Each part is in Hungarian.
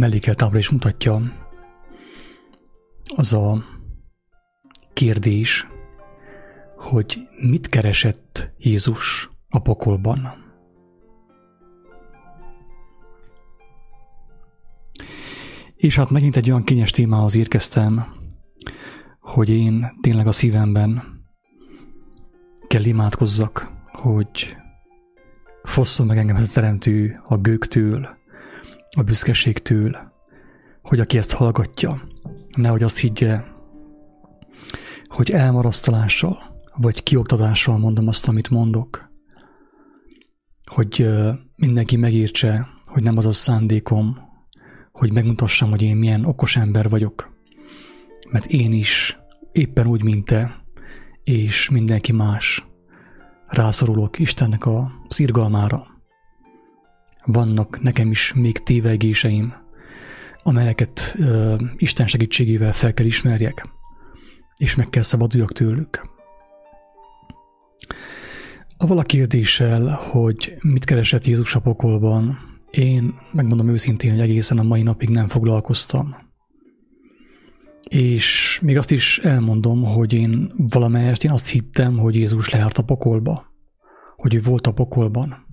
Amint a mellékeltábla is mutatja, az a kérdés, hogy mit keresett Jézus a pokolban. És hát megint egy olyan kényes témához érkeztem, hogy én tényleg a szívemben kell imádkozzak, hogy fosszon meg engem a teremtő a gőktől, a büszkeségtől, hogy aki ezt hallgatja, nehogy azt higgye, hogy elmarasztalással vagy kioktatással mondom azt, amit mondok, hogy mindenki megértse, hogy nem az a szándékom, hogy megmutassam, hogy én milyen okos ember vagyok. Mert én is éppen úgy, mint te, és mindenki más, rászorulok Istennek az irgalmára. Vannak nekem is még tévegéseim, amelyeket ö, Isten segítségével fel kell ismerjek, és meg kell szabaduljak tőlük. A vala kérdéssel, hogy mit keresett Jézus a pokolban, én megmondom őszintén, hogy egészen a mai napig nem foglalkoztam. És még azt is elmondom, hogy én valamelyest én azt hittem, hogy Jézus lejárt a pokolba, hogy ő volt a pokolban.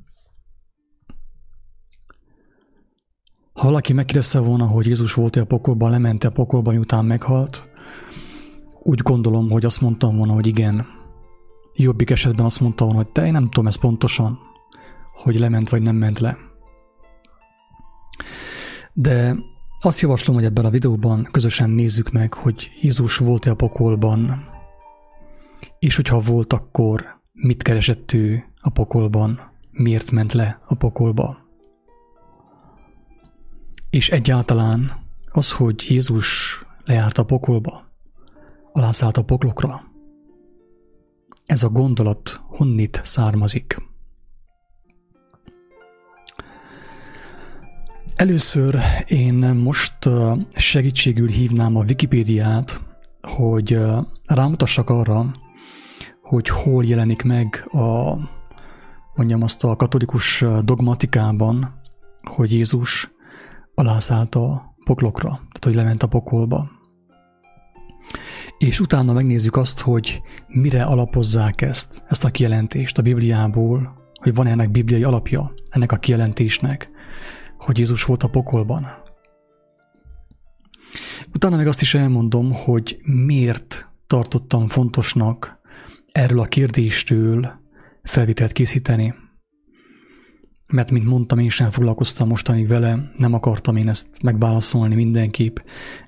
Ha valaki megkérdezte volna, hogy Jézus volt-e a pokolban, lement a pokolban, miután meghalt, úgy gondolom, hogy azt mondtam volna, hogy igen. Jobbik esetben azt mondtam volna, hogy te, én nem tudom ezt pontosan, hogy lement vagy nem ment le. De azt javaslom, hogy ebben a videóban közösen nézzük meg, hogy Jézus volt-e a pokolban, és hogyha volt, akkor mit keresett ő a pokolban, miért ment le a pokolba. És egyáltalán az, hogy Jézus lejárt a pokolba, alászállt a poklokra, ez a gondolat honnit származik. Először én most segítségül hívnám a Wikipédiát, hogy rámutassak arra, hogy hol jelenik meg a, mondjam azt a katolikus dogmatikában, hogy Jézus alászállt a poklokra, tehát hogy lement a pokolba. És utána megnézzük azt, hogy mire alapozzák ezt, ezt a kijelentést a Bibliából, hogy van ennek bibliai alapja, ennek a kijelentésnek, hogy Jézus volt a pokolban. Utána meg azt is elmondom, hogy miért tartottam fontosnak erről a kérdéstől felvitelt készíteni. Mert, mint mondtam, én sem foglalkoztam mostanig vele, nem akartam én ezt megválaszolni mindenképp,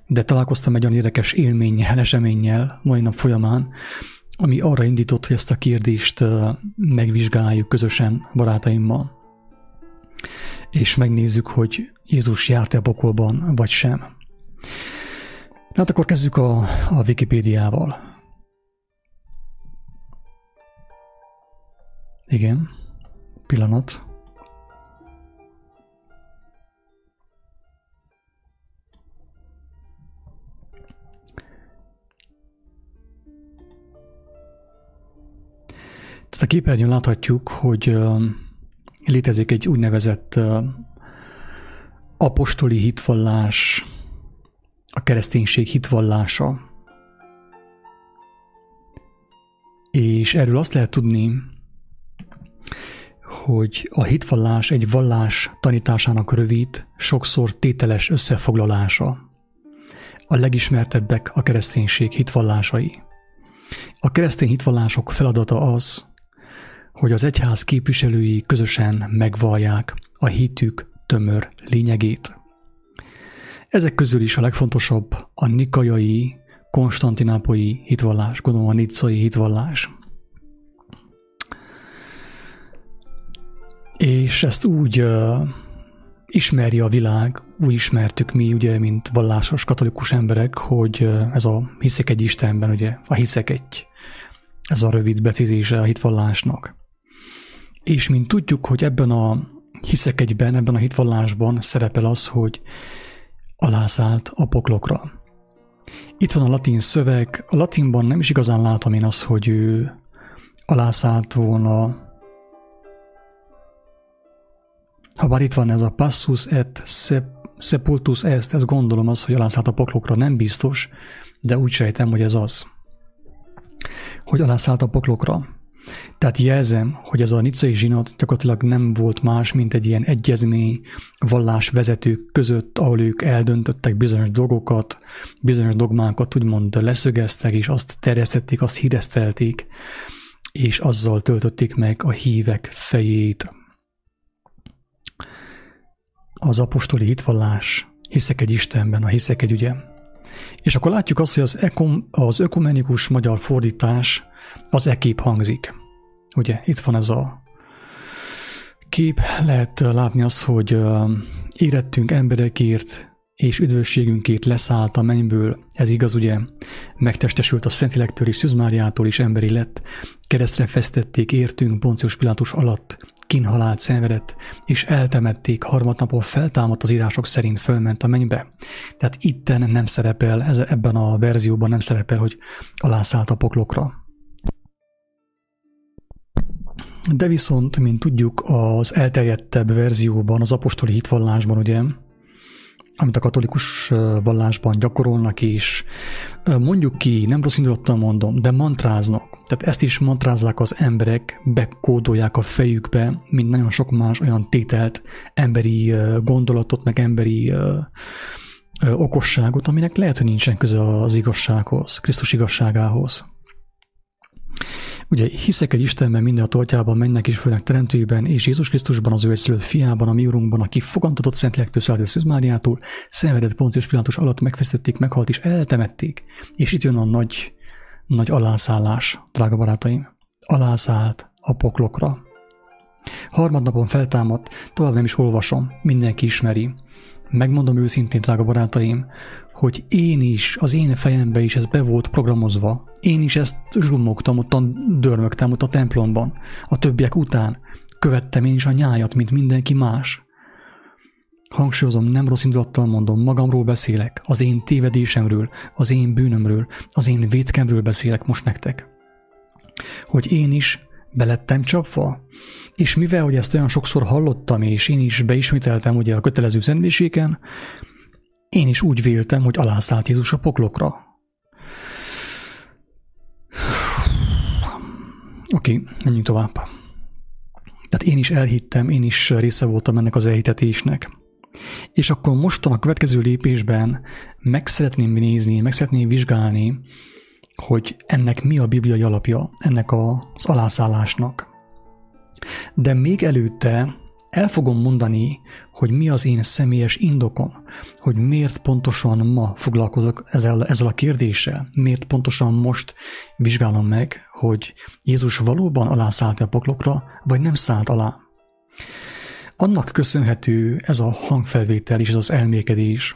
de találkoztam egy olyan érdekes élménnyel, eseménnyel mai nap folyamán, ami arra indított, hogy ezt a kérdést megvizsgáljuk közösen barátaimmal és megnézzük, hogy Jézus járt-e a pokolban, vagy sem. Hát akkor kezdjük a, a Wikipédiával. Igen, pillanat. Képernyőn láthatjuk, hogy létezik egy úgynevezett apostoli hitvallás, a kereszténység hitvallása. És erről azt lehet tudni, hogy a hitvallás egy vallás tanításának rövid, sokszor tételes összefoglalása. A legismertebbek a kereszténység hitvallásai. A keresztény hitvallások feladata az, hogy az egyház képviselői közösen megvallják a hitük tömör lényegét. Ezek közül is a legfontosabb a nikajai, konstantinápolyi hitvallás, gondolom a nicai hitvallás. És ezt úgy uh, ismeri a világ, úgy ismertük mi, ugye, mint vallásos katolikus emberek, hogy uh, ez a hiszek egy Istenben, ugye, a hiszek egy, ez a rövid becézése a hitvallásnak. És mint tudjuk, hogy ebben a hiszek egyben, ebben a hitvallásban szerepel az, hogy alászállt a poklokra. Itt van a latin szöveg, a latinban nem is igazán látom én azt, hogy ő alászállt volna Ha bár itt van ez a passus et sepultus est, ez gondolom az, hogy alászállt a poklokra, nem biztos, de úgy sejtem, hogy ez az. Hogy alászállt a poklokra. Tehát jelzem, hogy ez a nicei zsinat gyakorlatilag nem volt más, mint egy ilyen egyezmény vallásvezetők között, ahol ők eldöntöttek bizonyos dolgokat, bizonyos dogmákat úgymond leszögeztek, és azt terjesztették, azt híresztelték, és azzal töltötték meg a hívek fejét. Az apostoli hitvallás, hiszek egy Istenben, a hiszek egy ugye. És akkor látjuk azt, hogy az, ekom, az ökumenikus magyar fordítás az ekép hangzik. Ugye, itt van ez a kép, lehet látni azt, hogy érettünk emberekért, és üdvösségünkért leszállt a mennyből, ez igaz ugye, megtestesült a Szentilektől és Szűzmáriától is emberi lett, keresztre fesztették értünk Poncius Pilátus alatt, kínhalált szenvedett, és eltemették, harmadnapon feltámadt az írások szerint fölment a mennybe. Tehát itten nem szerepel, ez, ebben a verzióban nem szerepel, hogy alászállt a poklokra. De viszont, mint tudjuk, az elterjedtebb verzióban, az apostoli hitvallásban, ugye, amit a katolikus vallásban gyakorolnak is, mondjuk ki, nem rossz indulattal mondom, de mantráznak. Tehát ezt is mantrázzák az emberek, bekódolják a fejükbe, mint nagyon sok más olyan tételt, emberi gondolatot, meg emberi okosságot, aminek lehet, hogy nincsen köze az igazsághoz, Krisztus igazságához. Ugye hiszek egy Istenben, minden a toltjában, mennek és főleg teremtőjében, és Jézus Krisztusban, az ő egyszülött fiában, a mi urunkban, aki fogantatott Szent Lélekről szállt Máriától, szenvedett Poncius Pilátus alatt megfesztették, meghalt és eltemették. És itt jön a nagy, nagy alászállás, drága barátaim. Alászállt a poklokra. Harmadnapon feltámadt, tovább nem is olvasom, mindenki ismeri. Megmondom őszintén, drága barátaim, hogy én is, az én fejembe is ez be volt programozva. Én is ezt zsummogtam, ott dörmögtem ott a templomban. A többiek után követtem én is a nyájat, mint mindenki más. Hangsúlyozom, nem rossz indulattal mondom, magamról beszélek, az én tévedésemről, az én bűnömről, az én vétkemről beszélek most nektek. Hogy én is belettem csapva, és mivel, hogy ezt olyan sokszor hallottam, és én is beismételtem ugye a kötelező szentmiséken, én is úgy véltem, hogy alászállt Jézus a poklokra. Oké, okay, menjünk tovább. Tehát én is elhittem, én is része voltam ennek az elhitetésnek. És akkor mostan a következő lépésben meg szeretném nézni, meg szeretném vizsgálni, hogy ennek mi a bibliai alapja, ennek az alászállásnak. De még előtte el fogom mondani, hogy mi az én személyes indokom, hogy miért pontosan ma foglalkozok ezzel, ezzel a kérdéssel, miért pontosan most vizsgálom meg, hogy Jézus valóban alászállt a poklokra, vagy nem szállt alá. Annak köszönhető ez a hangfelvétel és ez az elmékedés,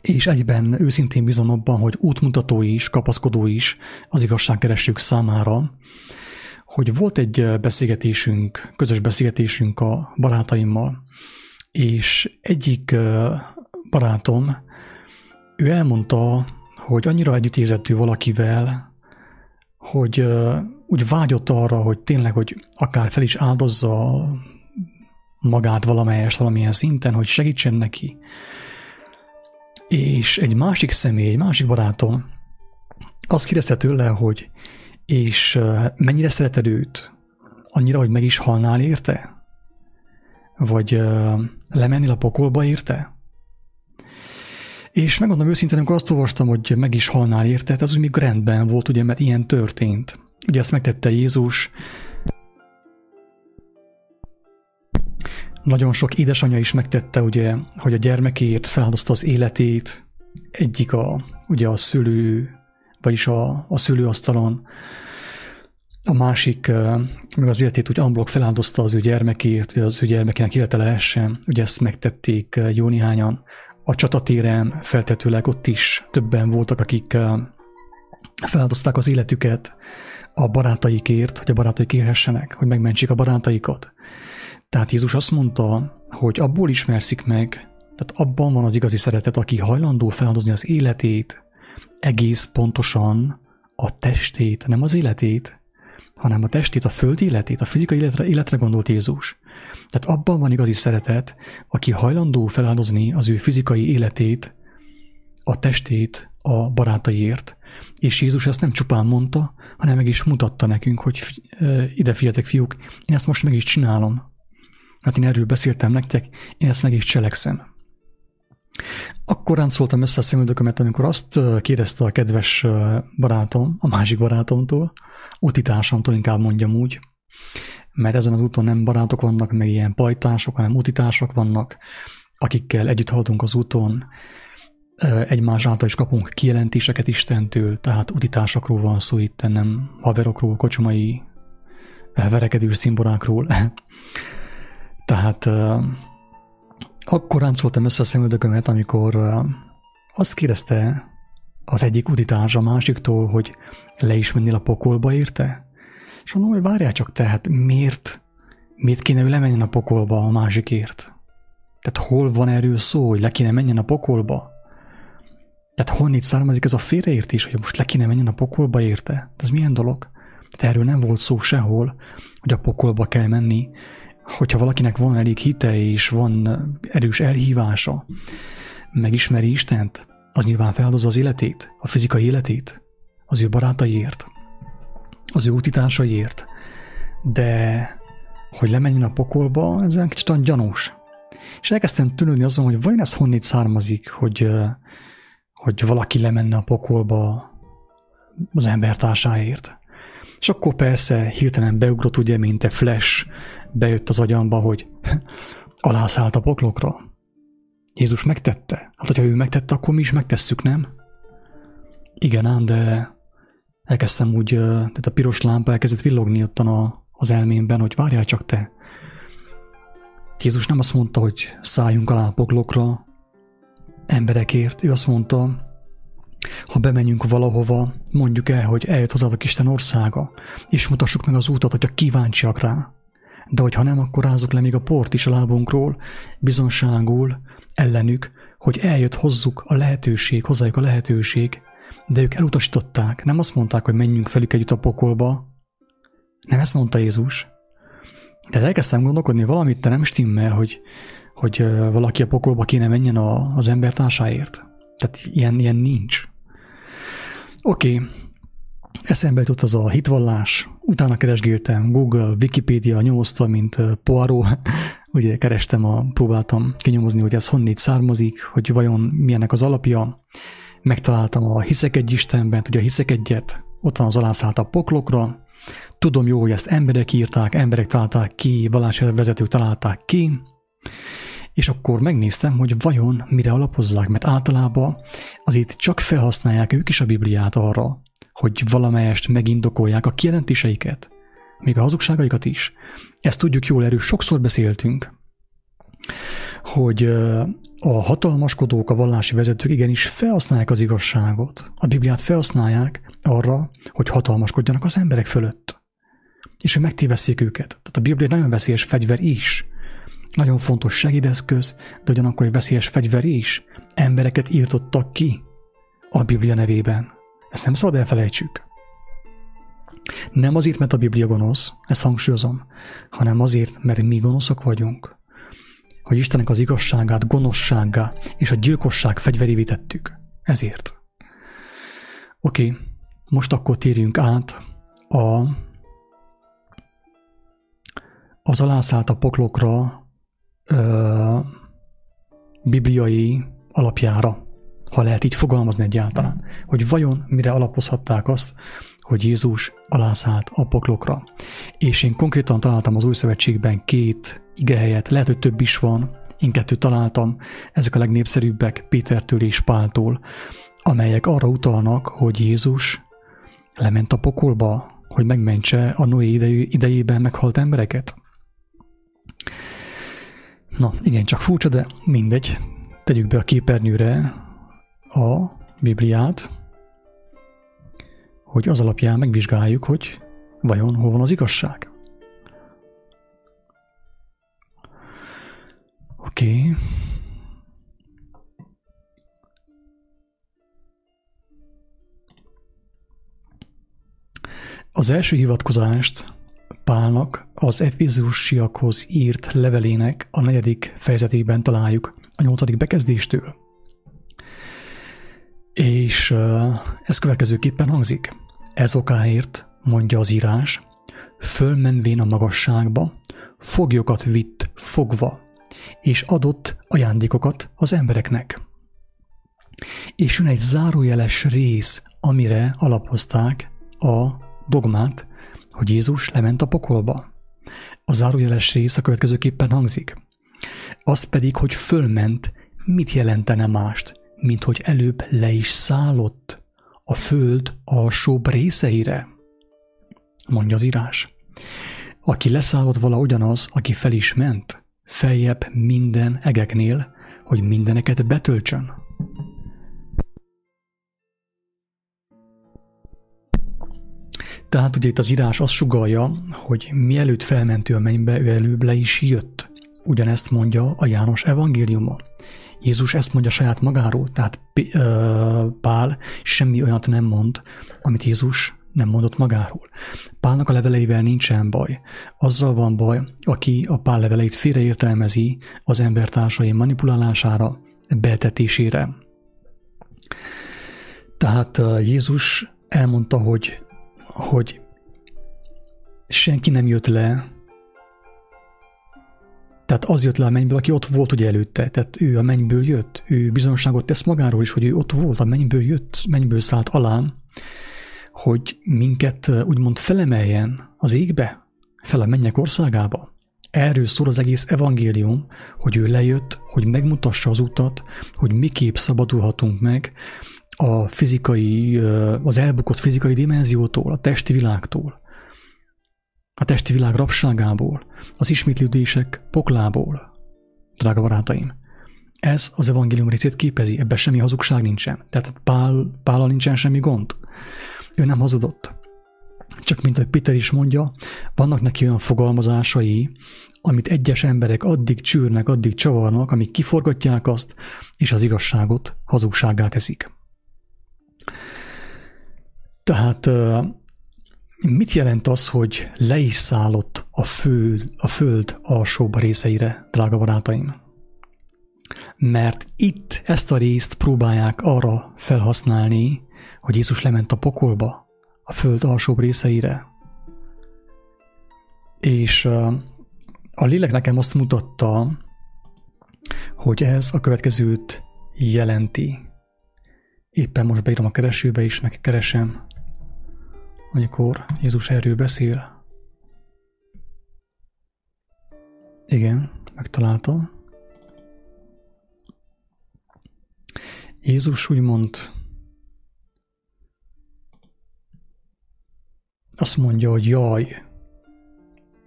és egyben őszintén bizon abban, hogy útmutató is, kapaszkodó is az igazságkeresők számára, hogy volt egy beszélgetésünk, közös beszélgetésünk a barátaimmal, és egyik barátom, ő elmondta, hogy annyira együtt érzett ő valakivel, hogy úgy vágyott arra, hogy tényleg, hogy akár fel is áldozza magát valamelyest valamilyen szinten, hogy segítsen neki. És egy másik személy, egy másik barátom azt kérdezte tőle, hogy és mennyire szereted őt? Annyira, hogy meg is halnál érte? Vagy lemennél a pokolba érte? És megmondom őszintén, amikor azt olvastam, hogy meg is halnál érte, az úgy még rendben volt, ugye, mert ilyen történt. Ugye ezt megtette Jézus, Nagyon sok édesanyja is megtette, ugye, hogy a gyermekért feláldozta az életét, egyik a, ugye a szülő vagyis a, a szülőasztalon. A másik meg az életét úgy amblok feláldozta az ő gyermekért, hogy az ő gyermekének élete lehessen. Ugye ezt megtették jó néhányan. A csatatéren feltetőleg ott is többen voltak, akik feláldozták az életüket a barátaikért, hogy a barátaik élhessenek, hogy megmentsék a barátaikat. Tehát Jézus azt mondta, hogy abból ismerszik meg, tehát abban van az igazi szeretet, aki hajlandó feláldozni az életét egész pontosan a testét, nem az életét, hanem a testét, a földi életét, a fizikai életre, életre gondolt Jézus. Tehát abban van igazi szeretet, aki hajlandó feláldozni az ő fizikai életét, a testét a barátaiért. És Jézus ezt nem csupán mondta, hanem meg is mutatta nekünk, hogy ide figyeltek fiúk, én ezt most meg is csinálom. Hát én erről beszéltem nektek, én ezt meg is cselekszem. Akkor ráncoltam össze a szemüldökömet, amikor azt kérdezte a kedves barátom, a másik barátomtól, utitársamtól inkább mondjam úgy, mert ezen az úton nem barátok vannak, meg ilyen pajtások, hanem utitársak vannak, akikkel együtt haladunk az úton, egymás által is kapunk kijelentéseket Istentől, tehát utitársakról van szó itt, nem haverokról, kocsmai verekedős szimborákról. tehát akkor ráncoltam össze a szemüldökömet, amikor azt kérdezte az egyik utitárs a másiktól, hogy le is mennél a pokolba érte? És mondom, hogy várjál csak, tehát miért, miért kéne ő lemenjen a pokolba a másikért? Tehát hol van erről szó, hogy le kéne menjen a pokolba? Tehát honnét származik ez a félreértés, hogy most le kéne menjen a pokolba érte? Ez milyen dolog? Tehát erről nem volt szó sehol, hogy a pokolba kell menni, hogyha valakinek van elég hite és van erős elhívása, megismeri Istent, az nyilván feladozza az életét, a fizikai életét, az ő barátaiért, az ő útitársaiért, de hogy lemenjen a pokolba, ez egy kicsit gyanús. És elkezdtem tűnődni azon, hogy vajon ez honnét származik, hogy, hogy valaki lemenne a pokolba az embertársáért. És akkor persze hirtelen beugrott, ugye, mint egy flash, bejött az agyamba, hogy alászállt a poklokra. Jézus megtette. Hát, hogyha ő megtette, akkor mi is megtesszük, nem? Igen ám, de elkezdtem úgy, tehát a piros lámpa elkezdett villogni ottan a, az elmémben, hogy várjál csak te. Jézus nem azt mondta, hogy szálljunk alá a poklokra emberekért. Ő azt mondta, ha bemenjünk valahova, mondjuk el, hogy eljött hozzátok Isten országa, és mutassuk meg az útat, hogyha kíváncsiak rá. De hogyha nem, akkor rázzuk le még a port is a lábunkról, bizonságul, ellenük, hogy eljött hozzuk a lehetőség, hozzájuk a lehetőség, de ők elutasították. Nem azt mondták, hogy menjünk felük együtt a pokolba. Nem ezt mondta Jézus. De elkezdtem gondolkodni, valamit te nem stimmel, hogy, hogy valaki a pokolba kéne menjen a, az embertársáért. Tehát ilyen, ilyen nincs. Oké, okay. eszembe jutott az a hitvallás, utána keresgéltem, Google, Wikipedia nyomozta, mint Poirot, ugye kerestem, a, próbáltam kinyomozni, hogy ez honnét származik, hogy vajon milyennek az alapja. Megtaláltam a hiszek egy Istenben, hogy a hiszek egyet, ott van az alászállt a poklokra. Tudom jó, hogy ezt emberek írták, emberek találták ki, vezetők találták ki, és akkor megnéztem, hogy vajon mire alapozzák, mert általában azért csak felhasználják ők is a Bibliát arra, hogy valamelyest megindokolják a kijelentéseiket, még a hazugságaikat is. Ezt tudjuk jól, erről sokszor beszéltünk, hogy a hatalmaskodók, a vallási vezetők igenis felhasználják az igazságot. A Bibliát felhasználják arra, hogy hatalmaskodjanak az emberek fölött. És hogy megtévesszék őket. Tehát a Biblia nagyon veszélyes fegyver is. Nagyon fontos segédeszköz, de ugyanakkor egy veszélyes fegyver is. Embereket írtottak ki a Biblia nevében. Ezt nem szabad elfelejtsük. Nem azért, mert a Biblia gonosz, ezt hangsúlyozom, hanem azért, mert mi gonoszak vagyunk. Hogy Istennek az igazságát gonoszsággá és a gyilkosság fegyverévé tettük. Ezért. Oké, most akkor térjünk át a az alászállt a poklokra ö, bibliai alapjára, ha lehet így fogalmazni egyáltalán, hogy vajon mire alapozhatták azt, hogy Jézus alászállt a poklokra. És én konkrétan találtam az új szövetségben két igehelyet, lehet, hogy több is van, én kettőt találtam, ezek a legnépszerűbbek Pétertől és Páltól, amelyek arra utalnak, hogy Jézus lement a pokolba, hogy megmentse a Noé idejében meghalt embereket. Na, igen, csak furcsa, de mindegy. Tegyük be a képernyőre a Bibliát, hogy az alapján megvizsgáljuk, hogy vajon hol van az igazság. Oké. Okay. Az első hivatkozást Pálnak az Efézusiakhoz írt levelének a negyedik fejezetében találjuk a nyolcadik bekezdéstől. És ez következőképpen hangzik. Ez okáért, mondja az írás, fölmenvén a magasságba, foglyokat vitt fogva, és adott ajándékokat az embereknek. És jön egy zárójeles rész, amire alapozták a dogmát, hogy Jézus lement a pokolba. A zárójeles rész a következőképpen hangzik. Az pedig, hogy fölment, mit jelentene mást, mint hogy előbb le is szállott a föld alsóbb részeire? Mondja az írás. Aki leszállott vala ugyanaz, aki fel is ment, feljebb minden egeknél, hogy mindeneket betöltsön. Tehát ugye itt az írás azt sugalja, hogy mielőtt felmentő a mennybe, ő előbb le is jött. Ugyanezt mondja a János evangéliuma. Jézus ezt mondja saját magáról, tehát Pál semmi olyat nem mond, amit Jézus nem mondott magáról. Pálnak a leveleivel nincsen baj. Azzal van baj, aki a Pál leveleit félreértelmezi az embertársai manipulálására, betetésére. Tehát Jézus elmondta, hogy hogy senki nem jött le, tehát az jött le a mennyből, aki ott volt ugye előtte, tehát ő a mennyből jött, ő bizonságot tesz magáról is, hogy ő ott volt, a mennyből jött, mennyből szállt alám, hogy minket úgymond felemeljen az égbe, fel a mennyek országába. Erről szól az egész evangélium, hogy ő lejött, hogy megmutassa az utat, hogy miképp szabadulhatunk meg a fizikai, az elbukott fizikai dimenziótól, a testi világtól, a testi világ rabságából, az ismétlődések poklából, drága barátaim. Ez az evangélium részét képezi, ebben semmi hazugság nincsen. Tehát Pál, Pála nincsen semmi gond. Ő nem hazudott. Csak mint ahogy Peter is mondja, vannak neki olyan fogalmazásai, amit egyes emberek addig csűrnek, addig csavarnak, amíg kiforgatják azt, és az igazságot hazugságá teszik. Tehát mit jelent az, hogy le is szállott a föld, a föld alsóbb részeire, drága barátaim? Mert itt ezt a részt próbálják arra felhasználni, hogy Jézus lement a pokolba, a föld alsóbb részeire. És a lélek nekem azt mutatta, hogy ez a következőt jelenti. Éppen most beírom a keresőbe is, megkeresem amikor Jézus erről beszél. Igen, megtaláltam. Jézus úgy mond, azt mondja, hogy jaj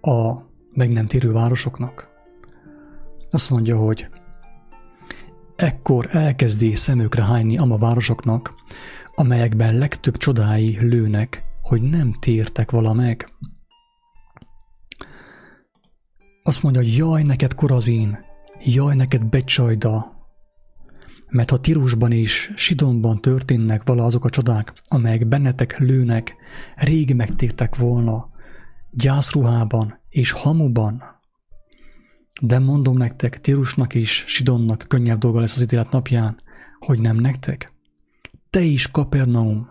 a meg nem térő városoknak. Azt mondja, hogy ekkor elkezdi szemükre hányni ama városoknak, amelyekben legtöbb csodái lőnek, hogy nem tértek vala meg. Azt mondja, jaj neked Korazin, jaj neked Becsajda, mert ha Tirusban és Sidonban történnek vala azok a csodák, amelyek bennetek lőnek, rég megtértek volna, gyászruhában és hamuban. De mondom nektek, Tirusnak és Sidonnak könnyebb dolga lesz az ítélet napján, hogy nem nektek. Te is, Kapernaum,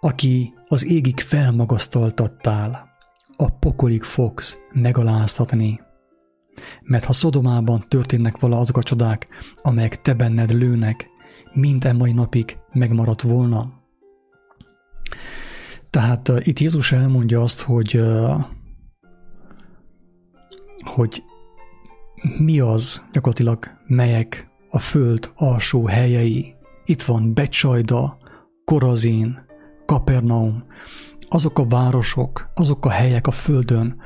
aki az égig felmagasztaltattál, a pokolig fogsz megaláztatni. Mert ha Szodomában történnek vala azok a csodák, amelyek te benned lőnek, minden mai napig megmaradt volna. Tehát uh, itt Jézus elmondja azt, hogy, uh, hogy mi az gyakorlatilag, melyek a föld alsó helyei. Itt van Becsajda, Korazin, Kapernaum, azok a városok, azok a helyek a földön,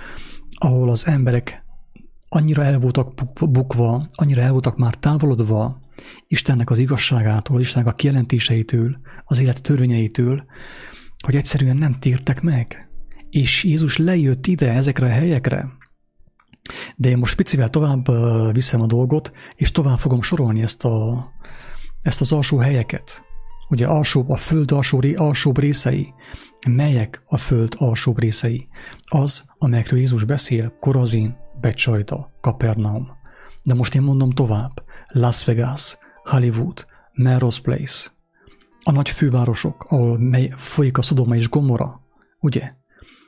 ahol az emberek annyira el voltak bukva, annyira el voltak már távolodva Istennek az igazságától, Istennek a kijelentéseitől, az élet törvényeitől, hogy egyszerűen nem tértek meg. És Jézus lejött ide, ezekre a helyekre. De én most picivel tovább viszem a dolgot, és tovább fogom sorolni ezt, a, ezt az alsó helyeket ugye alsóbb, a föld alsó, alsóbb részei. Melyek a föld alsóbb részei? Az, amelyekről Jézus beszél, Korazin, Becsajda, Kapernaum. De most én mondom tovább. Las Vegas, Hollywood, Melrose Place, a nagy fővárosok, ahol mely folyik a Szodoma és Gomora, ugye?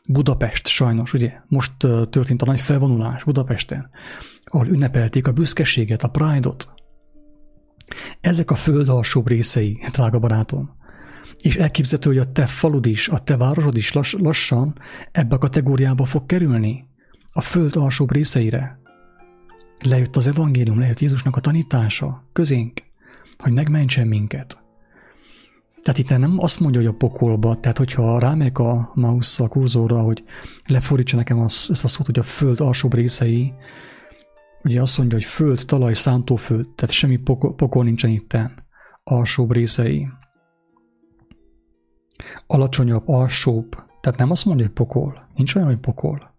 Budapest sajnos, ugye? Most történt a nagy felvonulás Budapesten, ahol ünnepelték a büszkeséget, a Pride-ot. Ezek a föld alsóbb részei, drága barátom. És elképzelhető, hogy a te falud is, a te városod is lass, lassan ebbe a kategóriába fog kerülni. A föld alsóbb részeire. Lejött az evangélium, lejött Jézusnak a tanítása közénk, hogy megmentsen minket. Tehát itt nem azt mondja, hogy a pokolba, tehát hogyha rámegyek a mouse a kurzorra, hogy lefordítsa nekem az, ezt a szót, hogy a föld alsóbb részei, ugye azt mondja, hogy föld, talaj, szántóföld, tehát semmi pokol, pokol nincsen itten, alsóbb részei. Alacsonyabb, alsóbb, tehát nem azt mondja, hogy pokol, nincs olyan, hogy pokol.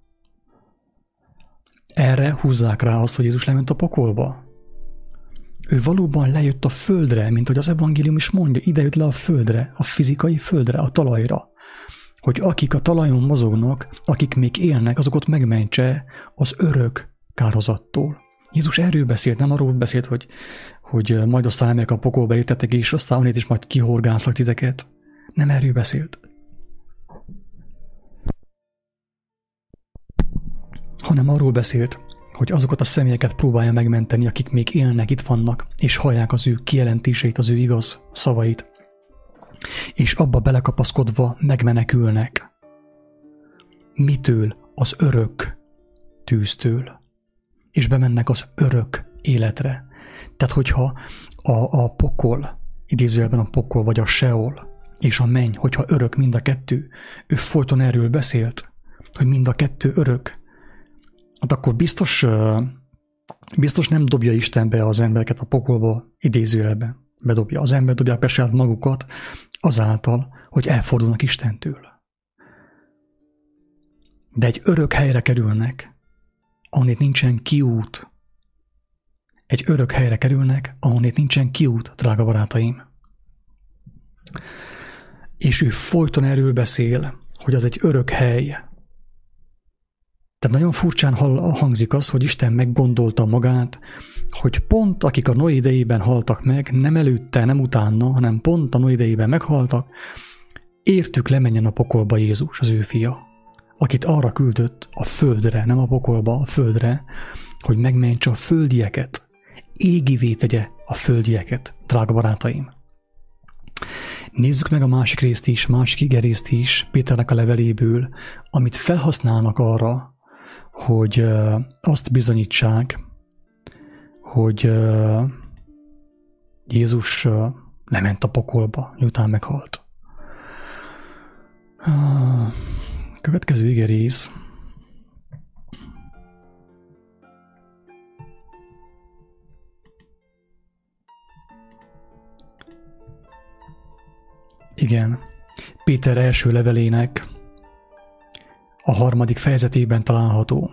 Erre húzzák rá azt, hogy Jézus lement a pokolba. Ő valóban lejött a földre, mint hogy az evangélium is mondja, ide jött le a földre, a fizikai földre, a talajra. Hogy akik a talajon mozognak, akik még élnek, azokat megmentse az örök kározattól. Jézus erről beszélt, nem arról beszélt, hogy, hogy majd aztán emelyek a pokolba értetek, és aztán onnét is majd kihorgászlak titeket. Nem erről beszélt. Hanem arról beszélt, hogy azokat a személyeket próbálja megmenteni, akik még élnek, itt vannak, és hallják az ő kijelentéseit, az ő igaz szavait. És abba belekapaszkodva megmenekülnek. Mitől? Az örök tűztől. És bemennek az örök életre. Tehát, hogyha a, a pokol, idézőjelben a pokol, vagy a seol, és a menny, hogyha örök mind a kettő, ő folyton erről beszélt, hogy mind a kettő örök, hát akkor biztos, biztos nem dobja Isten be az embereket a pokolba, idézőjelbe bedobja. Az ember dobják be saját magukat azáltal, hogy elfordulnak Istentől. De egy örök helyre kerülnek, ahonnét nincsen kiút. Egy örök helyre kerülnek, ahonnét nincsen kiút, drága barátaim. És ő folyton erről beszél, hogy az egy örök hely, tehát nagyon furcsán hangzik az, hogy Isten meggondolta magát, hogy pont akik a Noé idejében haltak meg, nem előtte, nem utána, hanem pont a Noé idejében meghaltak, értük lemenjen a pokolba Jézus, az ő fia, akit arra küldött a földre, nem a pokolba, a földre, hogy megmentse a földieket, égivé tegye a földieket, drága barátaim. Nézzük meg a másik részt is, másik igerészt is, Péternek a leveléből, amit felhasználnak arra, hogy azt bizonyítsák, hogy Jézus lement a pokolba, miután meghalt. Következő ige. Igen, Péter első levelének a harmadik fejezetében található.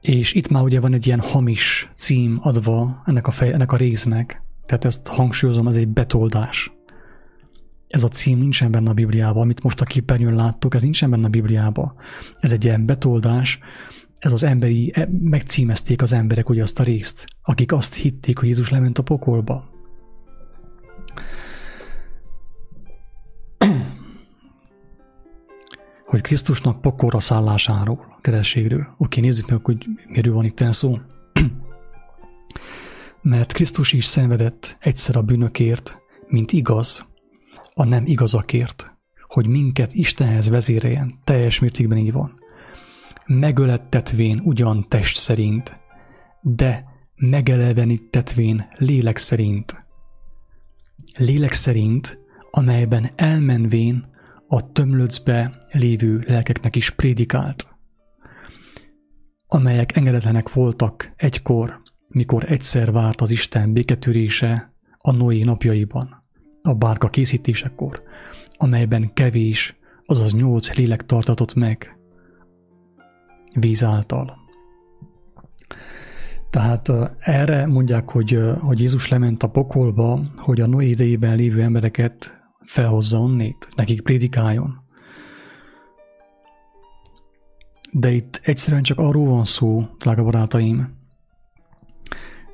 És itt már ugye van egy ilyen hamis cím adva ennek a, fej, ennek a résznek, tehát ezt hangsúlyozom, ez egy betoldás. Ez a cím nincsen benne a Bibliában, amit most a képernyőn láttok, ez nincsen benne a Bibliában. Ez egy ilyen betoldás, ez az emberi, e, megcímezték az emberek ugye azt a részt, akik azt hitték, hogy Jézus lement a pokolba. Hogy Krisztusnak pokorra szállásáról, kerességről. Oké, nézzük meg, hogy miről van itt szó. Mert Krisztus is szenvedett egyszer a bűnökért, mint igaz, a nem igazakért, hogy minket Istenhez vezéreljen, teljes mértékben így van. Megölettetvén ugyan test szerint, de megelevenítetvén lélek szerint. Lélek szerint, amelyben elmenvén a tömlöcbe lévő lelkeknek is prédikált, amelyek engedetlenek voltak egykor, mikor egyszer várt az Isten béketűrése a Noé napjaiban, a bárka készítésekor, amelyben kevés, azaz nyolc lélek tartatott meg víz által. Tehát erre mondják, hogy, hogy Jézus lement a pokolba, hogy a Noé idejében lévő embereket felhozza onnét, nekik prédikáljon. De itt egyszerűen csak arról van szó, drága barátaim,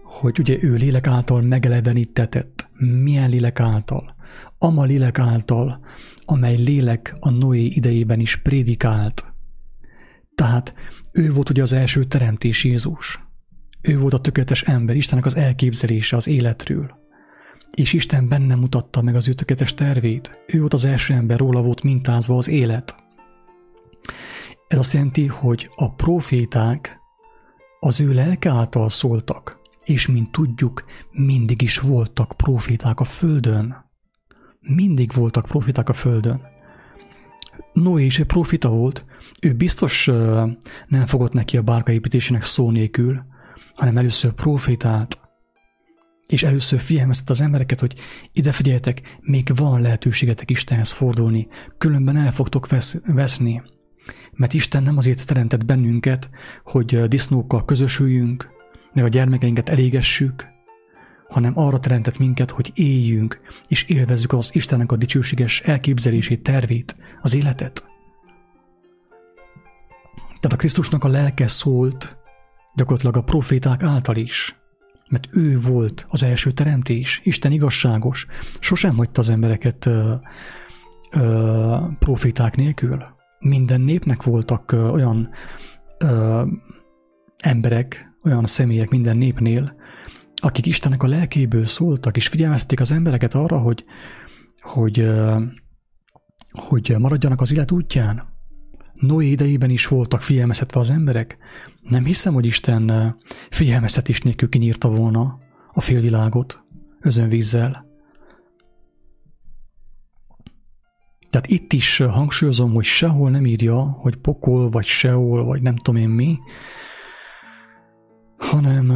hogy ugye ő lélek által megelevenítetett. Milyen lélek által? Ama lélek által, amely lélek a Noé idejében is prédikált. Tehát ő volt ugye az első teremtés Jézus. Ő volt a tökéletes ember, Istennek az elképzelése az életről. És Isten benne mutatta meg az ő tökéletes tervét. Ő volt az első ember, róla volt mintázva az élet. Ez azt jelenti, hogy a proféták az ő lelke által szóltak, és mint tudjuk, mindig is voltak proféták a földön. Mindig voltak proféták a földön. Noé is egy profita volt, ő biztos nem fogott neki a bárkaépítésének szó nélkül, hanem először profétált, és először figyelmeztet az embereket, hogy ide figyeljetek, még van lehetőségetek Istenhez fordulni, különben el fogtok vesz, veszni. Mert Isten nem azért teremtett bennünket, hogy disznókkal közösüljünk, meg a gyermekeinket elégessük, hanem arra teremtett minket, hogy éljünk, és élvezzük az Istennek a dicsőséges elképzelését, tervét, az életet. Tehát a Krisztusnak a lelke szólt gyakorlatilag a proféták által is, mert ő volt az első teremtés, Isten igazságos, sosem hagyta az embereket ö, ö, proféták nélkül. Minden népnek voltak ö, olyan ö, emberek, olyan személyek minden népnél, akik Istennek a lelkéből szóltak, és figyelmezték az embereket arra, hogy, hogy, hogy maradjanak az élet útján. Noé idejében is voltak figyelmeztetve az emberek. Nem hiszem, hogy Isten figyelmeztetés nélkül kinyírta volna a félvilágot özönvízzel. Tehát itt is hangsúlyozom, hogy sehol nem írja, hogy pokol, vagy seol, vagy nem tudom én mi, hanem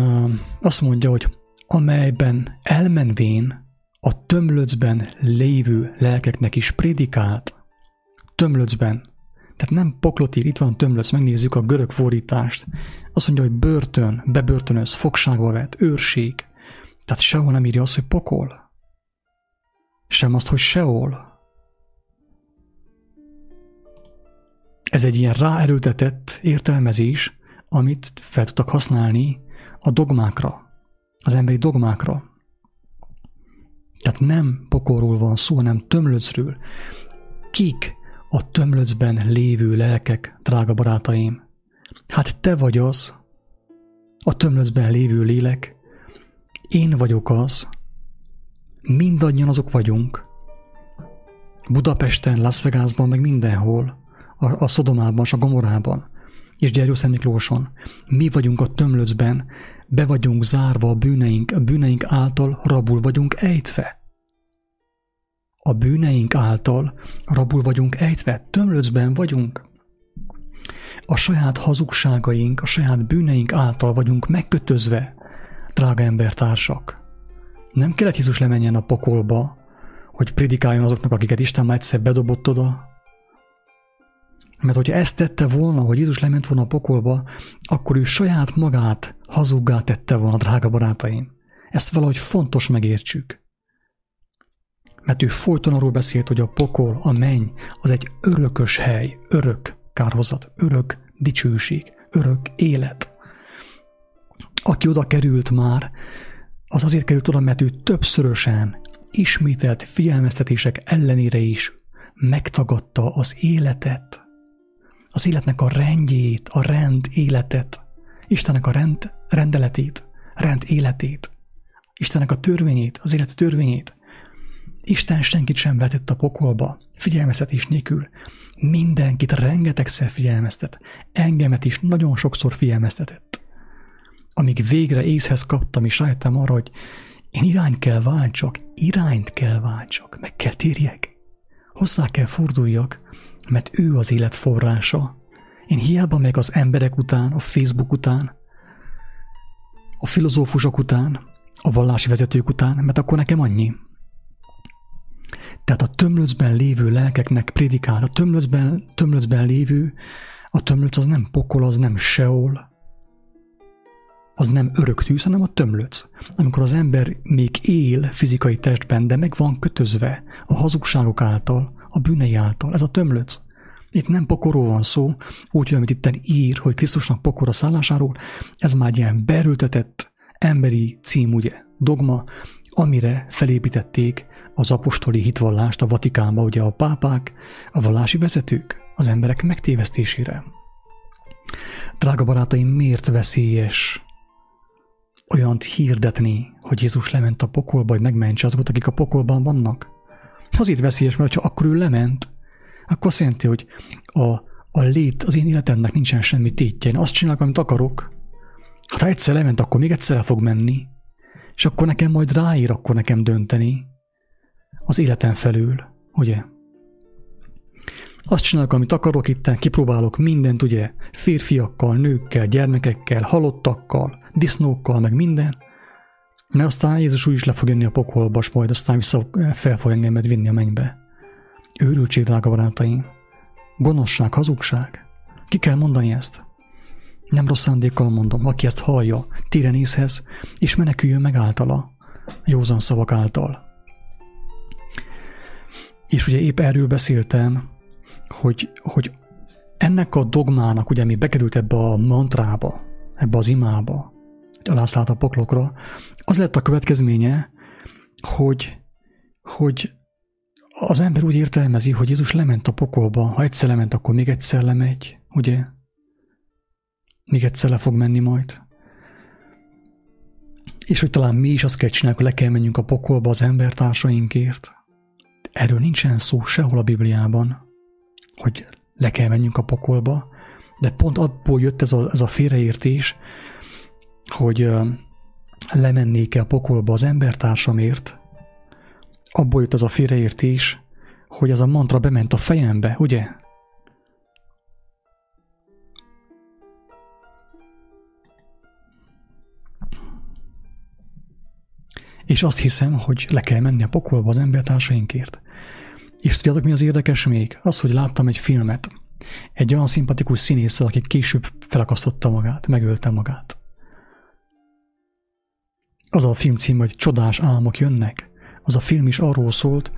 azt mondja, hogy amelyben elmenvén a tömlöcben lévő lelkeknek is prédikált, tömlöcben, tehát nem poklot ír, itt van tömlöc, megnézzük a görög fordítást. Azt mondja, hogy börtön, bebörtönöz, fogságba vett, őrség. Tehát sehol nem írja azt, hogy pokol. Sem azt, hogy sehol. Ez egy ilyen ráerőltetett értelmezés, amit fel tudtak használni a dogmákra, az emberi dogmákra. Tehát nem pokolról van szó, hanem tömlöcről. Kik a tömlöcben lévő lelkek, drága barátaim? Hát te vagy az, a tömlöcben lévő lélek, én vagyok az, mindannyian azok vagyunk. Budapesten, Las Vegasban, meg mindenhol, a, a Szodomában, a Gomorában, és Gyergyószent Miklóson. Mi vagyunk a tömlöcben, be vagyunk zárva a bűneink, a bűneink által rabul vagyunk ejtve. A bűneink által rabul vagyunk ejtve, tömlöcben vagyunk. A saját hazugságaink, a saját bűneink által vagyunk megkötözve, drága embertársak. Nem kellett Jézus lemenjen a pokolba, hogy predikáljon azoknak, akiket Isten már egyszer bedobott oda, mert hogyha ezt tette volna, hogy Jézus lement volna a pokolba, akkor ő saját magát hazuggá tette volna, drága barátaim. Ezt valahogy fontos megértsük. Mert ő folyton arról beszélt, hogy a pokol, a menny, az egy örökös hely, örök kárhozat, örök dicsőség, örök élet. Aki oda került már, az azért került oda, mert ő többszörösen, ismételt figyelmeztetések ellenére is megtagadta az életet az életnek a rendjét, a rend életet, Istennek a rend, rendeletét, rend életét, Istennek a törvényét, az élet törvényét. Isten senkit sem vetett a pokolba, figyelmeztetés nélkül. Mindenkit rengetegszer figyelmeztet, engemet is nagyon sokszor figyelmeztetett. Amíg végre észhez kaptam, és rájöttem arra, hogy én irányt kell váltsak, irányt kell váltsak, meg kell térjek. Hozzá kell forduljak, mert ő az élet forrása. Én hiába meg az emberek után, a Facebook után, a filozófusok után, a vallási vezetők után, mert akkor nekem annyi. Tehát a tömlöcben lévő lelkeknek prédikál, a tömlöcben, tömlöcben lévő, a tömlöc az nem pokol, az nem seol, az nem örök tűz, hanem a tömlöc. Amikor az ember még él fizikai testben, de meg van kötözve a hazugságok által, a bűnei által, ez a tömlöc. Itt nem pokorról van szó, úgy, amit itt ír, hogy Krisztusnak pokora szállásáról, ez már egy ilyen berültetett emberi cím, ugye, dogma, amire felépítették az apostoli hitvallást a Vatikánba, ugye a pápák, a vallási vezetők, az emberek megtévesztésére. Drága barátaim, miért veszélyes olyant hirdetni, hogy Jézus lement a pokolba, hogy megmentse azokat, akik a pokolban vannak? Azért veszélyes, mert ha akkor ő lement, akkor azt jelenti, hogy a, a lét az én életemnek nincsen semmi tétje. Én azt csinálok, amit akarok. Hát ha egyszer lement, akkor még egyszer el fog menni. És akkor nekem majd ráír, akkor nekem dönteni. Az életem felül, ugye? Azt csinálok, amit akarok itten, kipróbálok mindent, ugye, férfiakkal, nőkkel, gyermekekkel, halottakkal, disznókkal, meg minden, mert aztán Jézus úgy is le fog jönni a pokolba, és majd aztán vissza fel fog engemet vinni a mennybe. Őrültség, drága barátaim. Gonoszság, hazugság. Ki kell mondani ezt? Nem rossz szándékkal mondom, aki ezt hallja, Tirenészhez, és meneküljön meg általa, józan szavak által. És ugye épp erről beszéltem, hogy, hogy ennek a dogmának, ugye, ami bekerült ebbe a mantrába, ebbe az imába, hogy alászállt a poklokra, az lett a következménye, hogy, hogy az ember úgy értelmezi, hogy Jézus lement a pokolba, ha egyszer lement, akkor még egyszer lemegy, ugye? Még egyszer le fog menni majd. És hogy talán mi is azt kell csinálni, hogy le kell menjünk a pokolba az embertársainkért. Erről nincsen szó sehol a Bibliában hogy le kell menjünk a pokolba, de pont abból jött ez a, ez a félreértés, hogy lemennék-e a pokolba az embertársamért, abból jött az a félreértés, hogy ez a mantra bement a fejembe, ugye? És azt hiszem, hogy le kell menni a pokolba az embertársainkért. És tudjátok, mi az érdekes még? Az, hogy láttam egy filmet. Egy olyan szimpatikus színésszel, aki később felakasztotta magát, megölte magát. Az a film cím, hogy Csodás álmok jönnek. Az a film is arról szólt,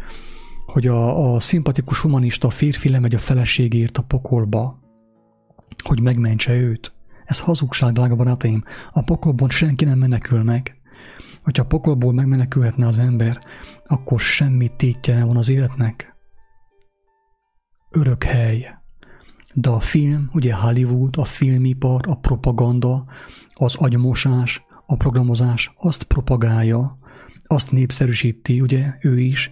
hogy a, a szimpatikus humanista férfi lemegy a feleségért a pokolba, hogy megmentse őt. Ez hazugság, drága barátaim. A pokolban senki nem menekül meg. Hogyha a pokolból megmenekülhetne az ember, akkor semmi tétje nem van az életnek. Örök hely. De a film, ugye Hollywood, a filmipar, a propaganda, az agymosás, a programozás azt propagálja, azt népszerűsíti, ugye, ő is,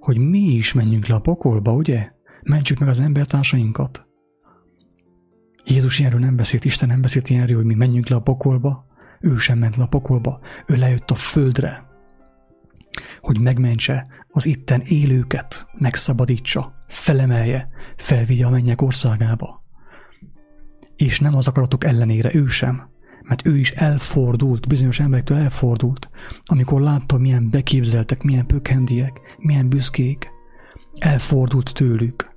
hogy mi is menjünk le a pokolba, ugye? Mentsük meg az embertársainkat. Jézus ilyenről nem beszélt, Isten nem beszélt ilyenről, hogy mi menjünk le a pokolba. Ő sem ment le a pokolba, ő lejött a földre, hogy megmentse az itten élőket, megszabadítsa, felemelje, felvigye a mennyek országába. És nem az akaratok ellenére ő sem, mert ő is elfordult, bizonyos emberektől elfordult, amikor látta, milyen beképzeltek, milyen pökhendiek, milyen büszkék, elfordult tőlük.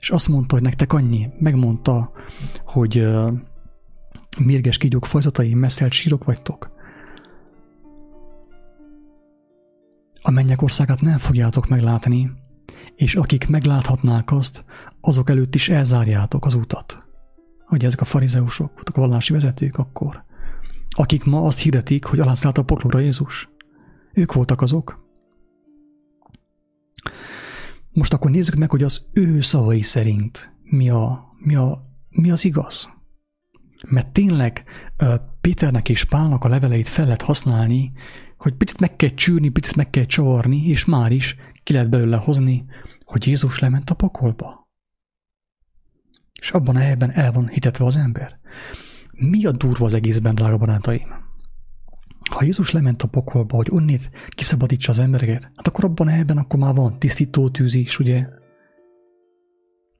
És azt mondta, hogy nektek annyi, megmondta, hogy uh, mérges kígyók fajzatai, messzelt sírok vagytok. A mennyek országát nem fogjátok meglátni, és akik megláthatnák azt, azok előtt is elzárjátok az utat. Hogy ezek a farizeusok, a vallási vezetők akkor, akik ma azt hirdetik, hogy alászállt a poklóra Jézus. Ők voltak azok. Most akkor nézzük meg, hogy az ő szavai szerint mi, a, mi, a, mi az igaz. Mert tényleg Péternek és Pálnak a leveleit fel lehet használni, hogy picit meg kell csűrni, picit meg kell csavarni, és már is ki lehet belőle hozni, hogy Jézus lement a pokolba. És abban a helyben el van hitetve az ember. Mi a durva az egészben, drága barátaim? Ha Jézus lement a pokolba, hogy onnét kiszabadítsa az embereket, hát akkor abban a helyben akkor már van tisztító tűz is, ugye?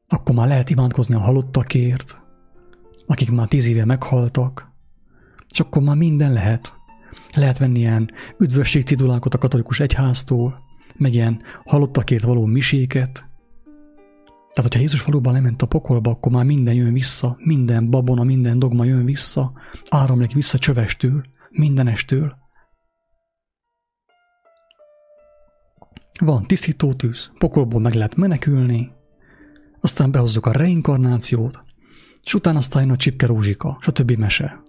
Akkor már lehet imádkozni a halottakért, akik már tíz éve meghaltak, és akkor már minden lehet. Lehet venni ilyen üdvösségcidulákat a katolikus egyháztól, meg ilyen halottakért való miséket, Tehát, hogyha Jézus valóban lement a pokolba, akkor már minden jön vissza, minden babona, minden dogma jön vissza, áramlik vissza csövestől, mindenestől. Van tisztító tűz, pokolból meg lehet menekülni, aztán behozzuk a reinkarnációt, és utána aztán jön a csipke rózsika, többi mese.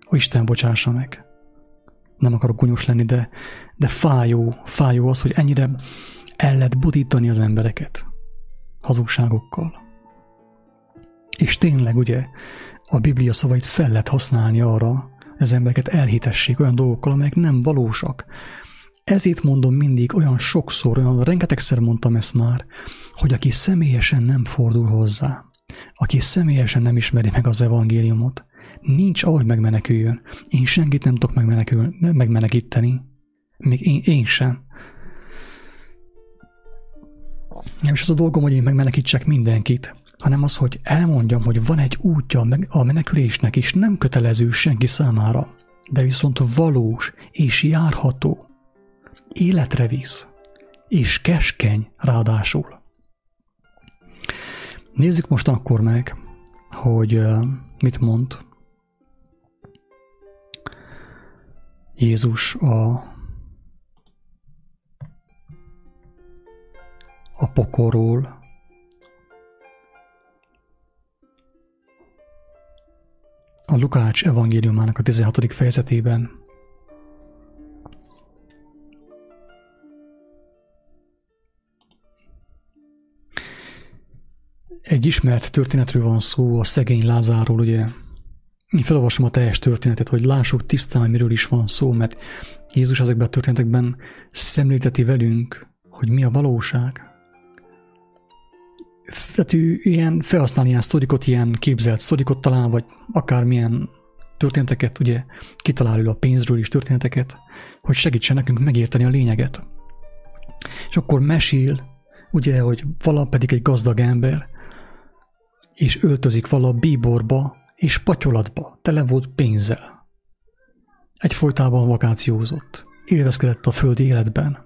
Hogy Isten bocsássa meg. Nem akarok gonyos lenni, de, de fájó, fájó az, hogy ennyire el lehet budítani az embereket hazugságokkal. És tényleg ugye a Biblia szavait fel lehet használni arra, hogy az embereket elhitessék olyan dolgokkal, amelyek nem valósak. Ezért mondom mindig olyan sokszor, olyan rengetegszer mondtam ezt már, hogy aki személyesen nem fordul hozzá, aki személyesen nem ismeri meg az evangéliumot, nincs ahogy megmeneküljön. Én senkit nem tudok megmenekül, megmenekíteni. Még én, én sem. Nem is az a dolgom, hogy én megmenekítsek mindenkit, hanem az, hogy elmondjam, hogy van egy útja a menekülésnek, és nem kötelező senki számára, de viszont valós és járható. Életre visz, és keskeny ráadásul. Nézzük most akkor meg, hogy mit mond Jézus a a pokorról, a Lukács evangéliumának a 16. fejezetében. Egy ismert történetről van szó, a szegény Lázáról, ugye. Én felolvasom a teljes történetet, hogy lássuk tisztán, miről is van szó, mert Jézus ezekben a történetekben szemlélteti velünk, hogy mi a valóság tehát ő ilyen felhasználni ilyen sztorikot, ilyen képzelt sztorikot talán, vagy akármilyen történeteket, ugye kitalál a pénzről is történeteket, hogy segítsen nekünk megérteni a lényeget. És akkor mesél, ugye, hogy vala pedig egy gazdag ember, és öltözik vala bíborba és patyolatba, tele volt pénzzel. Egyfolytában vakációzott, élvezkedett a földi életben.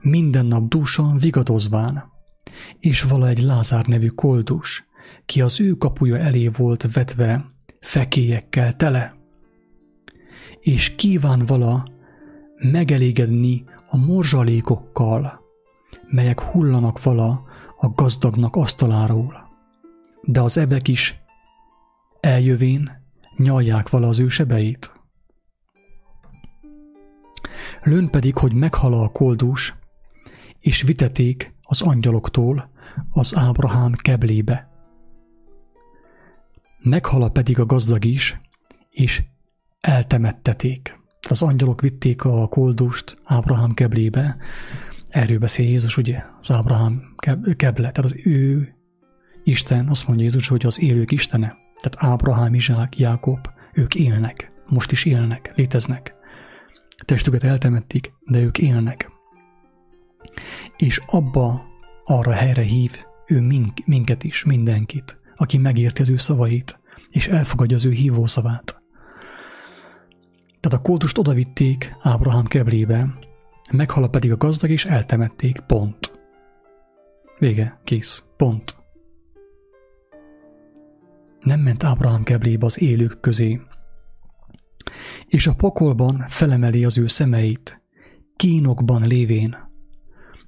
Minden nap dúsan vigadozván, és vala egy Lázár nevű koldus, ki az ő kapuja elé volt vetve fekélyekkel tele, és kíván vala megelégedni a morzsalékokkal, melyek hullanak vala a gazdagnak asztaláról. De az ebek is eljövén nyalják vala az ő sebeit. Lőn pedig, hogy meghala a koldus, és viteték az angyaloktól az Ábrahám keblébe. Meghala pedig a gazdag is, és eltemetteték. Az angyalok vitték a koldust Ábrahám keblébe, erről beszél Jézus, ugye, az Ábrahám keble, tehát az ő Isten, azt mondja Jézus, hogy az élők Istene. Tehát Ábrahám, Izsák, Jákob, ők élnek, most is élnek, léteznek. Testüket eltemették, de ők élnek és abba arra helyre hív ő mink, minket is, mindenkit, aki megérti az ő szavait, és elfogadja az ő hívó szavát. Tehát a kultust odavitték Ábrahám keblébe, meghala pedig a gazdag, és eltemették, pont. Vége, kész, pont. Nem ment Ábrahám keblébe az élők közé, és a pokolban felemeli az ő szemeit, kínokban lévén,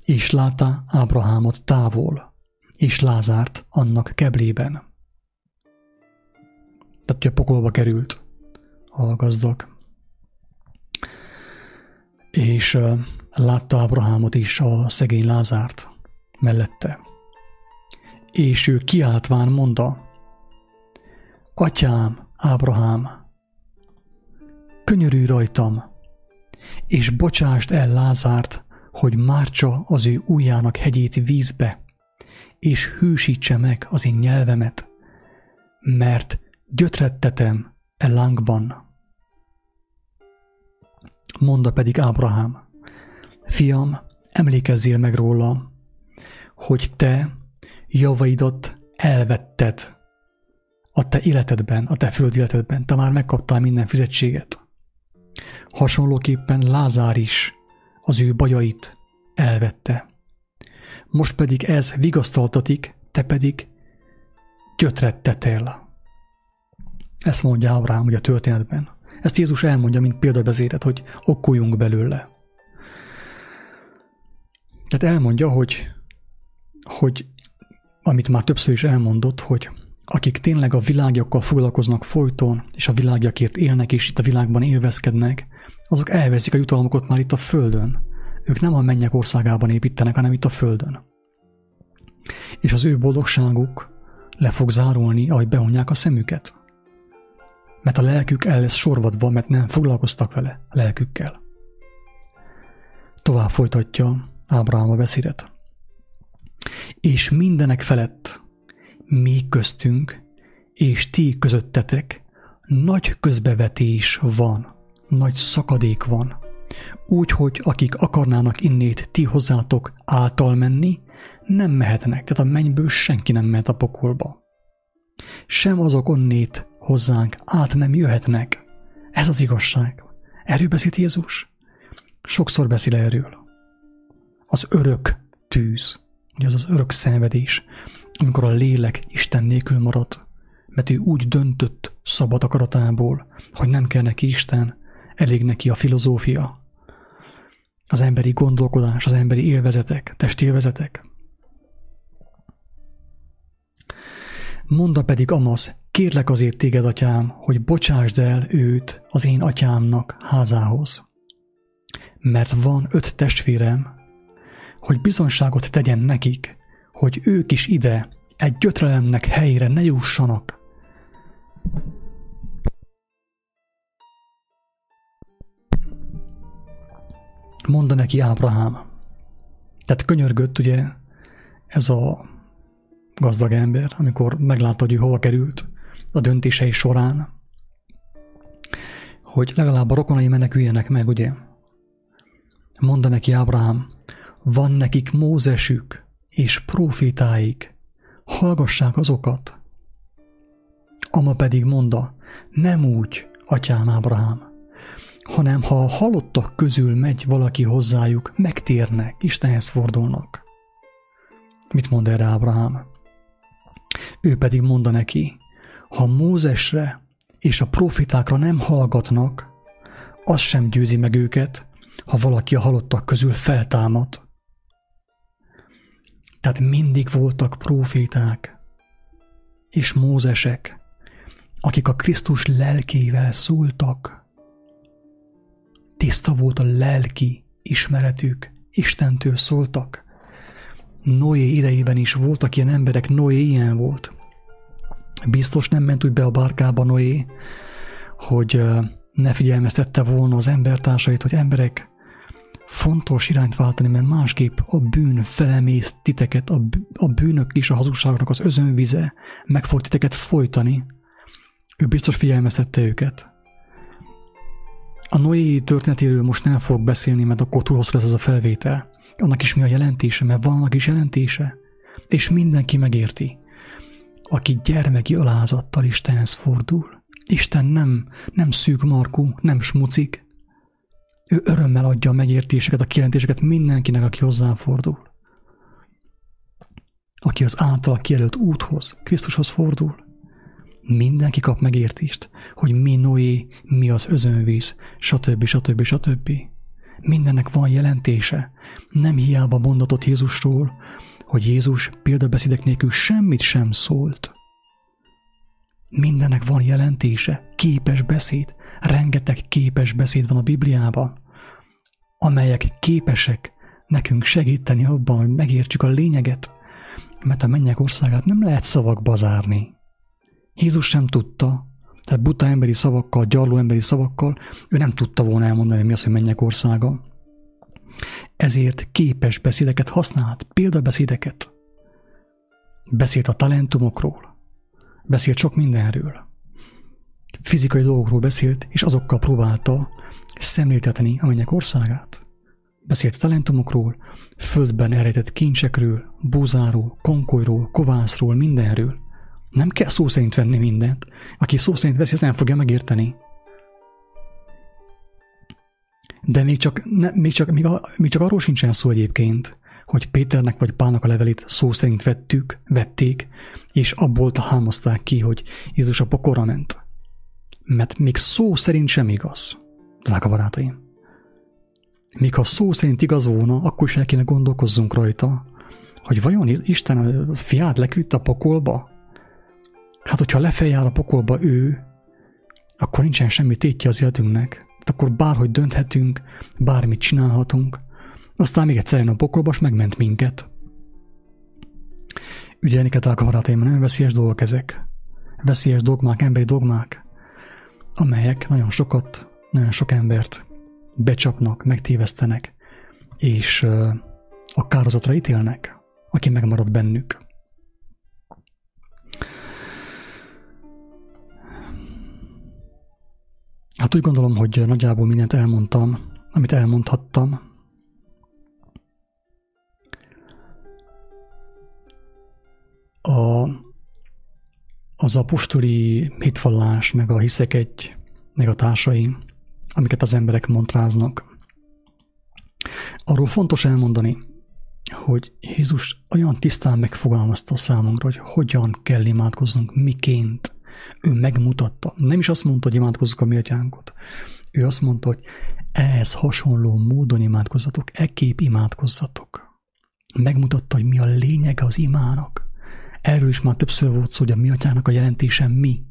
és látta Ábrahámot távol, és Lázárt annak keblében. Tehát, hogy a pokolba került a gazdag. És látta Ábrahámot is a szegény Lázárt mellette. És ő kiáltván mondta, Atyám, Ábrahám, könyörülj rajtam, és bocsást el Lázárt, hogy mártsa az ő ujjának hegyét vízbe, és hűsítse meg az én nyelvemet, mert gyötrettetem e lángban. Mondta pedig Ábrahám, fiam, emlékezzél meg róla, hogy te javaidat elvetted a te életedben, a te föld életedben, te már megkaptál minden fizetséget. Hasonlóképpen Lázár is az ő bajait elvette. Most pedig ez vigasztaltatik te pedig gyötret tetél. Ezt mondja Ábrahám ugye a történetben. Ezt Jézus elmondja, mint példabezéret, hogy okoljunk belőle. Tehát elmondja, hogy, hogy amit már többször is elmondott, hogy akik tényleg a világjakkal foglalkoznak folyton, és a világjakért élnek, és itt a világban élvezkednek, azok elveszik a jutalmukat már itt a Földön. Ők nem a mennyek országában építenek, hanem itt a Földön. És az ő boldogságuk le fog zárulni, ahogy beunják a szemüket. Mert a lelkük el lesz sorvadva, mert nem foglalkoztak vele a lelkükkel. Tovább folytatja Ábrahám a beszédet. És mindenek felett mi köztünk és ti közöttetek nagy közbevetés van, nagy szakadék van. Úgy, hogy akik akarnának innét ti hozzátok által menni, nem mehetnek, tehát a mennyből senki nem mehet a pokolba. Sem azok onnét hozzánk át nem jöhetnek. Ez az igazság. Erről beszélt Jézus? Sokszor beszél erről. Az örök tűz, ugye az az örök szenvedés, amikor a lélek Isten nélkül marad, mert ő úgy döntött szabad akaratából, hogy nem kell neki Isten, elég neki a filozófia, az emberi gondolkodás, az emberi élvezetek, testélvezetek. Monda pedig Amasz, kérlek azért téged, atyám, hogy bocsásd el őt az én atyámnak házához. Mert van öt testvérem, hogy bizonságot tegyen nekik, hogy ők is ide, egy gyötrelemnek helyére ne jussanak. Mondta neki Ábrahám. Tehát könyörgött ugye ez a gazdag ember, amikor meglátta, hogy ő hova került a döntései során, hogy legalább a rokonai meneküljenek meg, ugye? Mondta neki Ábrahám, van nekik Mózesük, és profétáig, hallgassák azokat. Ama pedig monda, nem úgy, atyám Ábrahám, hanem ha a halottak közül megy valaki hozzájuk, megtérnek, Istenhez fordulnak. Mit mond erre Ábrahám? Ő pedig mondta neki, ha Mózesre és a profitákra nem hallgatnak, az sem győzi meg őket, ha valaki a halottak közül feltámad. Tehát mindig voltak proféták és mózesek, akik a Krisztus lelkével szóltak. Tiszta volt a lelki ismeretük, Istentől szóltak. Noé idejében is voltak ilyen emberek, Noé ilyen volt. Biztos nem ment úgy be a bárkába Noé, hogy ne figyelmeztette volna az embertársait, hogy emberek, fontos irányt váltani, mert másképp a bűn felemész titeket, a, bűnök és a hazugságoknak az özönvize meg fog titeket folytani. Ő biztos figyelmeztette őket. A Noé történetéről most nem fogok beszélni, mert akkor túl hosszú lesz az a felvétel. Annak is mi a jelentése, mert van annak is jelentése. És mindenki megérti, aki gyermeki alázattal Istenhez fordul. Isten nem, nem szűk markú, nem smucik, ő örömmel adja a megértéseket, a kijelentéseket mindenkinek, aki hozzáfordul. Aki az által kijelölt úthoz, Krisztushoz fordul. Mindenki kap megértést, hogy mi Noé, mi az özönvíz, stb. stb. stb. Mindennek van jelentése. Nem hiába mondatott Jézusról, hogy Jézus példabeszédek nélkül semmit sem szólt. Mindennek van jelentése, képes beszéd. Rengeteg képes beszéd van a Bibliában amelyek képesek nekünk segíteni abban, hogy megértsük a lényeget, mert a mennyek országát nem lehet szavakba zárni. Jézus sem tudta, tehát buta emberi szavakkal, gyarló emberi szavakkal, ő nem tudta volna elmondani, mi az, hogy mennyek országa. Ezért képes beszédeket használt, példabeszédeket. Beszélt a talentumokról, beszélt sok mindenről. Fizikai dolgokról beszélt, és azokkal próbálta szemléltetni a mennyek országát. Beszélt talentumokról, földben eredett kincsekről, búzáról, konkolyról, kovászról, mindenről. Nem kell szó szerint venni mindent. Aki szó szerint veszi, azt nem fogja megérteni. De még csak, ne, még csak, még, a, még csak arról sincsen szó egyébként, hogy Péternek vagy Pálnak a levelét szó szerint vettük, vették, és abból hámozták ki, hogy Jézus a pokorra ment. Mert még szó szerint sem igaz, drága barátaim. Még ha szó szerint igaz volna, akkor is el kéne gondolkozzunk rajta, hogy vajon Isten a fiát leküldte a pokolba? Hát, hogyha lefeljár a pokolba ő, akkor nincsen semmi tétje az életünknek. Hát akkor bárhogy dönthetünk, bármit csinálhatunk. Aztán még egyszer a pokolba, és megment minket. Ügyelni kell a barátaim, nagyon veszélyes dolgok ezek. Veszélyes dogmák, emberi dogmák, amelyek nagyon sokat, nagyon sok embert becsapnak, megtévesztenek, és a kározatra ítélnek, aki megmarad bennük. Hát úgy gondolom, hogy nagyjából mindent elmondtam, amit elmondhattam. A, az apostoli hitvallás, meg a hiszek egy, meg a társai, amiket az emberek montráznak. Arról fontos elmondani, hogy Jézus olyan tisztán megfogalmazta számunkra, hogy hogyan kell imádkoznunk, miként. Ő megmutatta. Nem is azt mondta, hogy imádkozzuk a mi atyánkot. Ő azt mondta, hogy ehhez hasonló módon imádkozzatok, ekképp imádkozzatok. Megmutatta, hogy mi a lényege az imának. Erről is már többször volt szó, hogy a mi atyának a jelentése mi.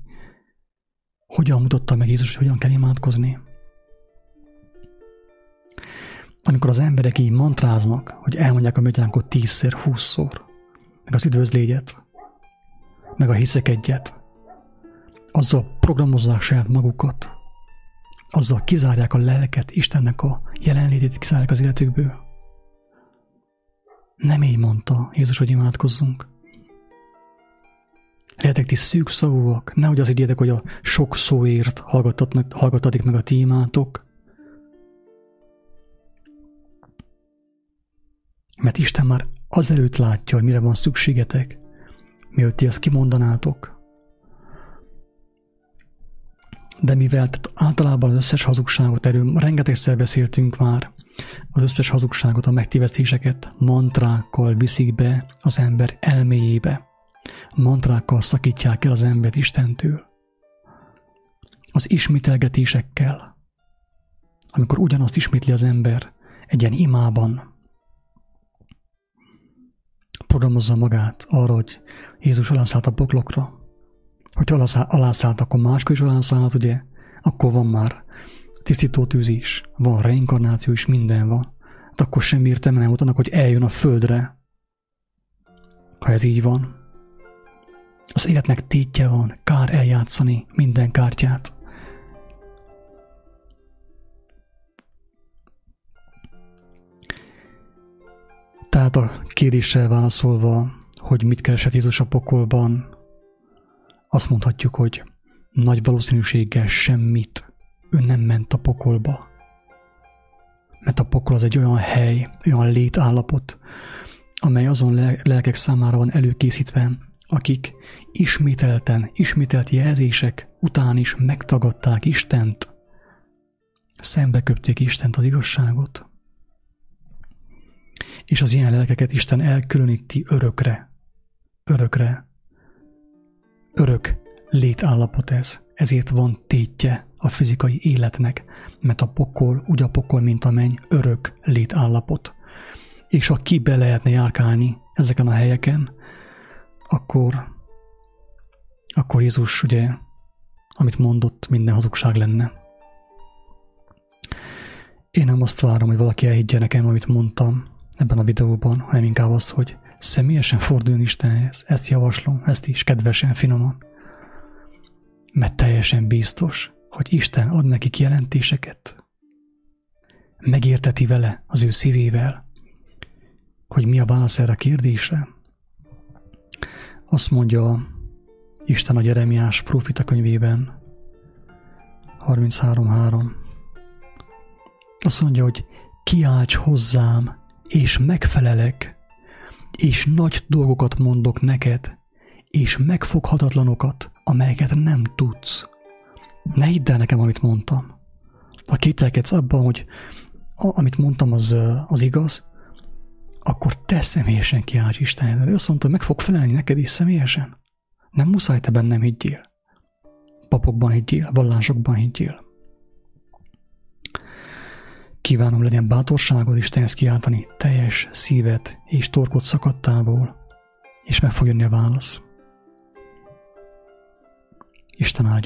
Hogyan mutatta meg Jézus, hogy hogyan kell imádkozni amikor az emberek így mantráznak, hogy elmondják a mötyánkot tízszer, húszszor, meg az üdvözlégyet, meg a hiszek egyet, azzal programozzák saját magukat, azzal kizárják a lelket, Istennek a jelenlétét kizárják az életükből. Nem így mondta Jézus, hogy imádkozzunk. Lehetek ti szűk szavúak, nehogy az így hogy a sok szóért hallgattatik meg a ti imátok, Mert Isten már azelőtt látja, hogy mire van szükségetek, mielőtt ti azt kimondanátok. De mivel tehát általában az összes hazugságot, erről rengetegszer beszéltünk már, az összes hazugságot, a megtévesztéseket mantrákkal viszik be az ember elméjébe. Mantrákkal szakítják el az embert Istentől. Az ismételgetésekkel. Amikor ugyanazt ismétli az ember egy ilyen imában, programozza magát arra, hogy Jézus alászállt a boklokra. Hogy alászállt, akkor máskor is alászállt, ugye? Akkor van már tisztító tűz is, van reinkarnáció is, minden van. De akkor sem értem nem utána, hogy eljön a földre. Ha ez így van. Az életnek tétje van, kár eljátszani minden kártyát. Tehát a kérdéssel válaszolva, hogy mit keresett Jézus a pokolban, azt mondhatjuk, hogy nagy valószínűséggel semmit. Ő nem ment a pokolba. Mert a pokol az egy olyan hely, olyan létállapot, amely azon lelkek számára van előkészítve, akik ismételten, ismételt jelzések után is megtagadták Istent, szembeköpték Istent, az igazságot és az ilyen lelkeket Isten elkülöníti örökre. Örökre. Örök létállapot ez. Ezért van tétje a fizikai életnek, mert a pokol, úgy a pokol, mint a menny, örök létállapot. És ha ki be lehetne járkálni ezeken a helyeken, akkor, akkor Jézus ugye, amit mondott, minden hazugság lenne. Én nem azt várom, hogy valaki elhiggye nekem, amit mondtam, ebben a videóban, hanem inkább az, hogy személyesen forduljon Istenhez. Ezt javaslom, ezt is kedvesen, finoman. Mert teljesen biztos, hogy Isten ad nekik jelentéseket. Megérteti vele, az ő szívével, hogy mi a válasz erre a kérdésre. Azt mondja Isten a Jeremiás profita könyvében, 33.3. Azt mondja, hogy kiálts hozzám, és megfelelek, és nagy dolgokat mondok neked, és megfoghatatlanokat, amelyeket nem tudsz. Ne hidd el nekem, amit mondtam. Ha kételkedsz abban, hogy amit mondtam, az, az igaz, akkor te személyesen kiállj Istenhez. Ő azt mondta, meg fog felelni neked is személyesen. Nem muszáj te bennem higgyél. Papokban higgyél, vallásokban higgyél. Kívánom legyen bátorságod Istenhez kiáltani teljes szívet és torkot szakadtából, és meg fog jönni a válasz. Isten áldjon.